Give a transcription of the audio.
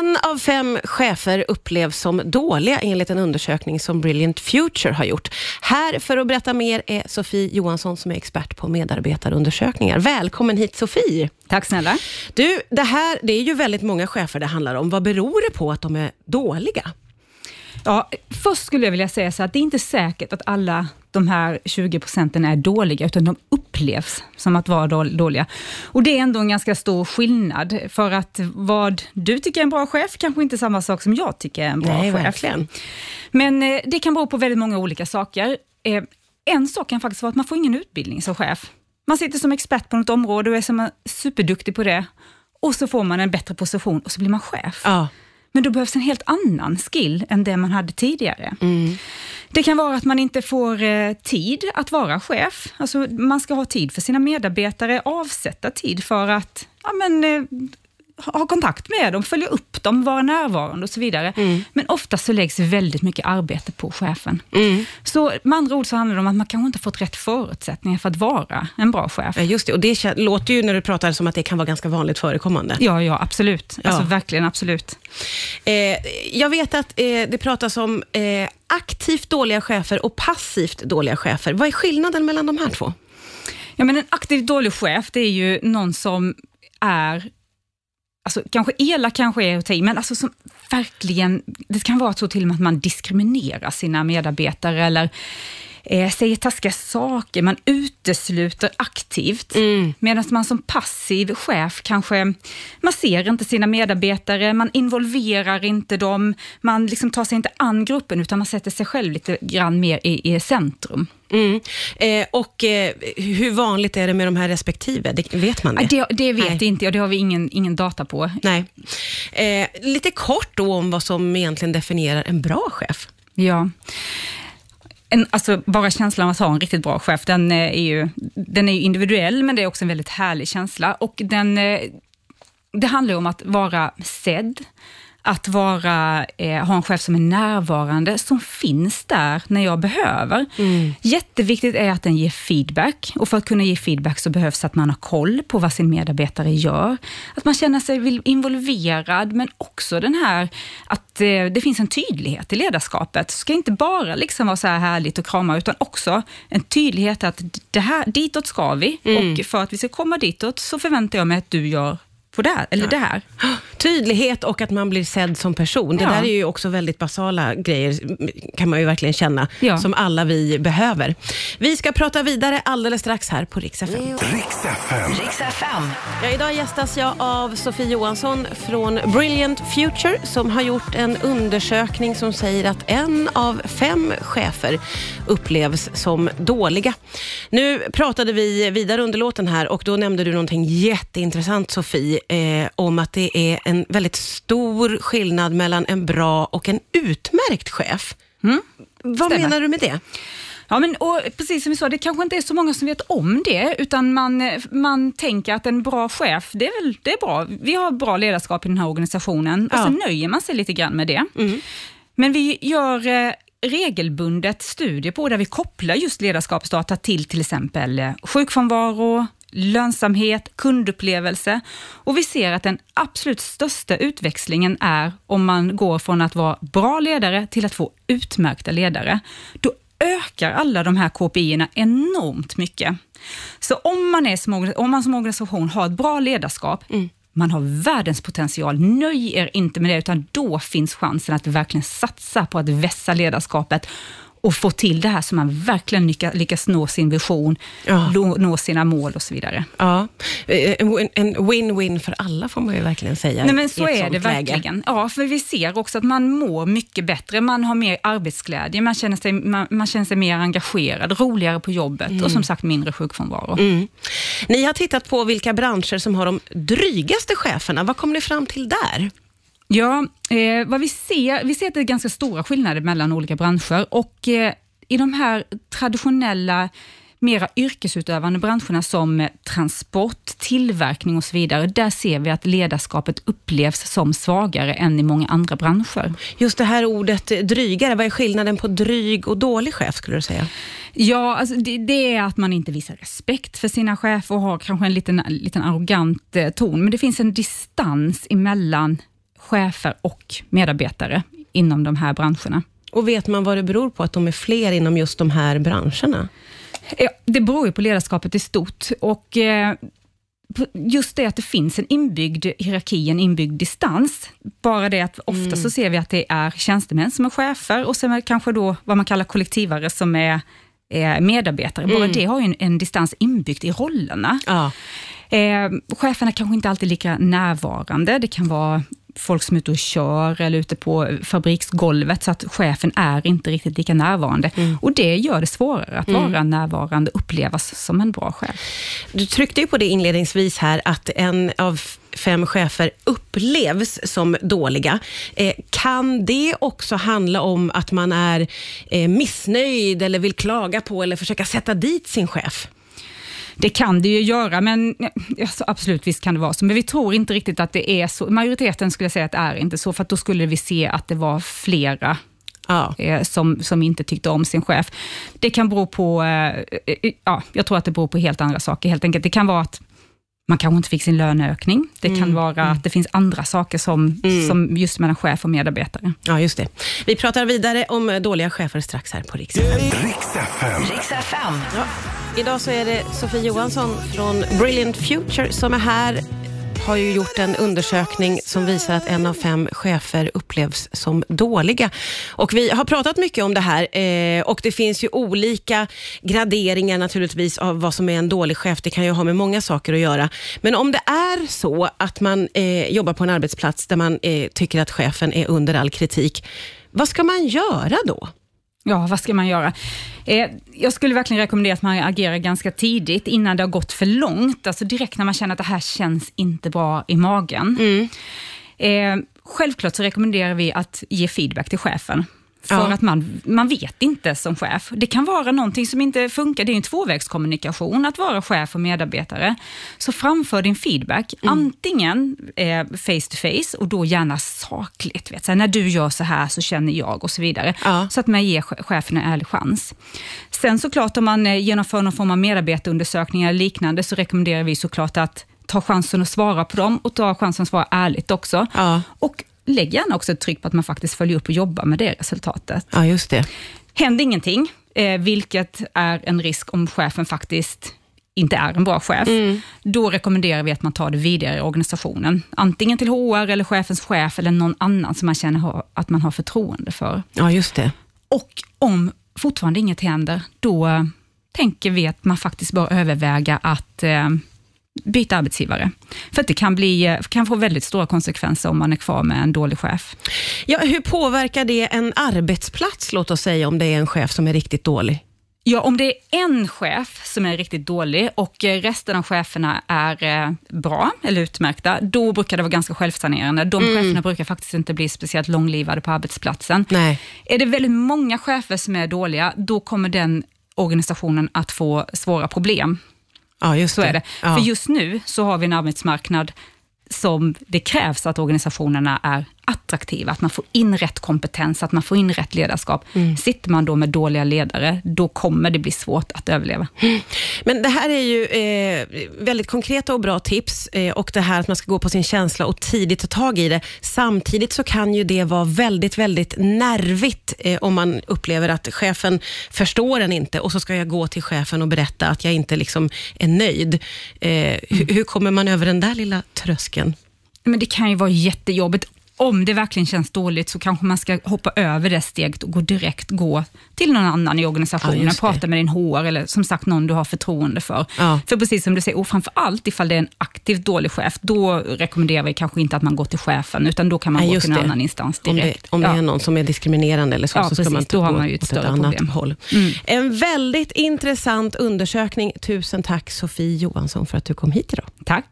En av fem chefer upplevs som dåliga enligt en undersökning som Brilliant Future har gjort. Här för att berätta mer är Sofie Johansson som är expert på medarbetarundersökningar. Välkommen hit Sofie! Tack snälla. Du, det här det är ju väldigt många chefer det handlar om. Vad beror det på att de är dåliga? Ja, först skulle jag vilja säga så att det är inte säkert att alla de här 20 procenten är dåliga, utan de upplevs som att vara dåliga. Och Det är ändå en ganska stor skillnad, för att vad du tycker är en bra chef, kanske inte samma sak som jag tycker är en bra Nej, chef. Verkligen. Men eh, det kan bero på väldigt många olika saker. Eh, en sak kan faktiskt vara att man får ingen utbildning som chef. Man sitter som expert på något område och är som superduktig på det, och så får man en bättre position och så blir man chef. Ja. Men då behövs en helt annan skill än det man hade tidigare. Mm. Det kan vara att man inte får eh, tid att vara chef. Alltså, man ska ha tid för sina medarbetare, avsätta tid för att ja, men, eh, ha kontakt med dem, följa upp dem, vara närvarande och så vidare. Mm. Men ofta så läggs väldigt mycket arbete på chefen. Mm. Så med andra ord så handlar det om att man kanske inte fått rätt förutsättningar för att vara en bra chef. Ja, Just det, och det låter ju när du pratar som att det kan vara ganska vanligt förekommande. Ja, ja, absolut. Alltså Ja. verkligen absolut. Eh, jag vet att eh, det pratas om eh, aktivt dåliga chefer och passivt dåliga chefer. Vad är skillnaden mellan de här två? Ja, men en aktivt dålig chef, det är ju någon som är Alltså, kanske elak kanske är att ta i, men alltså som verkligen, det kan vara så till och med att man diskriminerar sina medarbetare eller eh, säger taskiga saker, man utesluter aktivt. Mm. Medan man som passiv chef kanske, man ser inte sina medarbetare, man involverar inte dem, man liksom tar sig inte an gruppen, utan man sätter sig själv lite grann mer i, i centrum. Mm. Eh, och eh, hur vanligt är det med de här respektive? Det, vet man det? Det, det vet Nej. jag inte och det har vi ingen, ingen data på. Nej. Eh, lite kort då om vad som egentligen definierar en bra chef. Ja. En, alltså bara känslan av att ha en riktigt bra chef, den eh, är ju, den är individuell, men det är också en väldigt härlig känsla. Och den, eh, det handlar ju om att vara sedd, att vara, eh, ha en chef som är närvarande, som finns där när jag behöver. Jätteviktigt är att den ger feedback och för att kunna ge feedback så behövs att man har koll på vad sin medarbetare gör. Att man känner sig involverad, men också den här att eh, det finns en tydlighet i ledarskapet. Det ska inte bara liksom vara så här härligt och krama, utan också en tydlighet att det här, ditåt ska vi och för att vi ska komma ditåt så förväntar jag mig att du gör på det här, eller det här. Tydlighet och att man blir sedd som person. Det Ja. där är ju också väldigt basala grejer, kan man ju verkligen känna, Ja. som alla vi behöver. Vi ska prata vidare alldeles strax här på Rix FM. Riks FM. Riks FM. Ja, idag gästas jag av Sofie Johansson från Brilliant Future som har gjort en undersökning som säger att en av fem chefer upplevs som dåliga. Nu pratade vi vidare under låten här och då nämnde du någonting jätteintressant Sofie, eh, om att det är en väldigt stor skillnad mellan en bra och en utmärkt chef. Vad Mm. Stämmer. menar du med det? Ja, men, och precis som vi sa, det kanske inte är så många som vet om det, utan man, man tänker att en bra chef, det är väl det är bra. Vi har bra ledarskap i den här organisationen och Ja. så nöjer man sig lite grann med det. Men vi gör eh, regelbundet studier på där vi kopplar just ledarskapsdata till till exempel eh, sjukfrånvaro, lönsamhet, kundupplevelse och vi ser att den absolut största utväxlingen är om man går från att vara bra ledare till att få utmärkta ledare. Då ökar alla de här KPI-erna enormt mycket. Så om man, är som, om man som organisation har ett bra ledarskap, man har världens potential, nöj er inte med det, utan då finns chansen att verkligen satsa på att vässa ledarskapet och få till det här så man verkligen lyckas, lyckas nå sin vision, Ja. nå, nå sina mål och så vidare. Ja, eh, en win- en win-win för alla får man ju verkligen säga. Nej men så är det läge. verkligen. Ja, för vi ser också att man mår mycket bättre, man har mer arbetsglädje, man känner sig, man, man känner sig mer engagerad, roligare på jobbet och som sagt mindre sjukfrånvaro. Mm. Ni har tittat på vilka branscher som har de drygaste cheferna. Vad kom ni fram till där? Ja, eh, vad vi ser, vi ser att det är ganska stora skillnader mellan olika branscher och eh, i de här traditionella mera yrkesutövande branscherna som eh, transport, tillverkning och så vidare, där ser vi att ledarskapet upplevs som svagare än i många andra branscher. Just det här ordet drygare, vad är skillnaden på dryg och dålig chef skulle du säga? Ja, alltså det, det är att man inte visar respekt för sina chefer och har kanske en liten, liten arrogant eh, ton, men det finns en distans emellan chefer och medarbetare inom de här branscherna. Och vet man vad det beror på att de är fler inom just de här branscherna? Ja, det beror ju på ledarskapet i stort. Och eh, just det att det finns en inbyggd hierarki, en inbyggd distans. Bara det att ofta mm. så ser vi att det är tjänstemän som är chefer och sen är kanske då vad man kallar kollektivare som är, är medarbetare. Bara mm. det har ju en, en, distans inbyggt i rollerna. Ja. Eh, cheferna kanske inte alltid är lika närvarande. Det kan vara folk som är ute och kör eller ute på fabriksgolvet, så att chefen är inte riktigt lika närvarande. Mm. Och det gör det svårare att mm. vara närvarande och upplevas som en bra chef. Du tryckte ju på det inledningsvis här, att en av fem chefer upplevs som dåliga. Eh, kan det också handla om att man är eh, missnöjd eller vill klaga på eller försöka sätta dit sin chef? Det kan det ju göra, men alltså, absolut visst kan det vara så. Men vi tror inte riktigt att det är så. Majoriteten skulle säga att det är inte så, för då skulle vi se att det var flera Ja. Eh, som, som inte tyckte om sin chef. Det kan bero på, eh, eh, ja, jag tror att det beror på helt andra saker helt enkelt. Det kan vara att man kanske inte fick sin löneökning. Det kan mm. vara mm. att det finns andra saker som, mm. som just mellan chef och medarbetare. Ja, just det. Vi pratar vidare om dåliga chefer strax här på Rix FM. Ja. Idag så är det Sofie Johansson från Brilliant Future som är här har ju gjort en undersökning som visar att en av fem chefer upplevs som dåliga. Och Vi har pratat mycket om det här eh, och det finns ju olika graderingar naturligtvis av vad som är en dålig chef. Det kan ju ha med många saker att göra. Men om det är så att man eh, jobbar på en arbetsplats där man eh, tycker att chefen är under all kritik, vad ska man göra då? Ja, vad ska man göra? Eh, jag skulle verkligen rekommendera att man agerar ganska tidigt, innan det har gått för långt. Alltså direkt när man känner att det här känns inte bra i magen. Mm. Eh, självklart så rekommenderar vi att ge feedback till chefen. För ja. att man, man vet inte som chef. Det kan vara någonting som inte funkar. Det är en tvåvägskommunikation att vara chef och medarbetare. Så framför din feedback, mm. antingen eh, face to face och då gärna sakligt. Vet, så här, när du gör så här så känner jag och så vidare. Ja. Så att man ger chefen en ärlig chans. Sen såklart om man eh, genomför någon form av medarbetarundersökningar eller liknande så rekommenderar vi såklart att ta chansen att svara på dem och ta chansen att svara ärligt också. Ja. Och lägg gärna också ett tryck på att man faktiskt följer upp och jobbar med det resultatet. Ja, just det. Händer ingenting, eh, vilket är en risk om chefen faktiskt inte är en bra chef, mm. då rekommenderar vi att man tar det vidare i organisationen. Antingen till HR, eller chefens chef, eller någon annan som man känner att man har förtroende för. Ja, just det. Och om fortfarande inget händer, då tänker vi att man faktiskt bör överväga att eh, byta arbetsgivare. För att det kan, bli, kan få väldigt stora konsekvenser om man är kvar med en dålig chef. Ja, hur påverkar det en arbetsplats, låt oss säga, om det är en chef som är riktigt dålig? Ja, om det är en chef som är riktigt dålig och resten av cheferna är eh, bra eller utmärkta, då brukar det vara ganska självsanerande. De mm. cheferna brukar faktiskt inte bli speciellt långlivade på arbetsplatsen. Nej. Är det väldigt många chefer som är dåliga, då kommer den organisationen att få svåra problem. Ja, just så det. är det. Ja. För just nu så har vi en arbetsmarknad som det krävs att organisationerna är attraktiva, att man får in rätt kompetens, att man får in rätt ledarskap. Mm. Sitter man då med dåliga ledare, då kommer det bli svårt att överleva. Men det här är ju eh, väldigt konkreta och bra tips eh, och det här att man ska gå på sin känsla och tidigt ta tag i det. Samtidigt så kan ju det vara väldigt, väldigt nervigt eh, om man upplever att chefen förstår en inte och så ska jag gå till chefen och berätta att jag inte liksom är nöjd. Mm. Hur, hur kommer man över den där lilla tröskeln? Men det kan ju vara jättejobbigt om det verkligen känns dåligt så kanske man ska hoppa över det steget och gå direkt gå till någon annan i organisationen, ja, prata med din HR eller som sagt någon du har förtroende för. Ja. För precis som du säger, och framför allt ifall det är en aktivt dålig chef, då rekommenderar vi kanske inte att man går till chefen, utan då kan man ja, gå till en det. annan instans direkt. Om det, om det är någon som är diskriminerande eller så, så precis, ska man då har man ju ett större ett annat problem. håll. Mm. En väldigt intressant undersökning. Tusen tack Sofie Johansson för att du kom hit idag. Tack.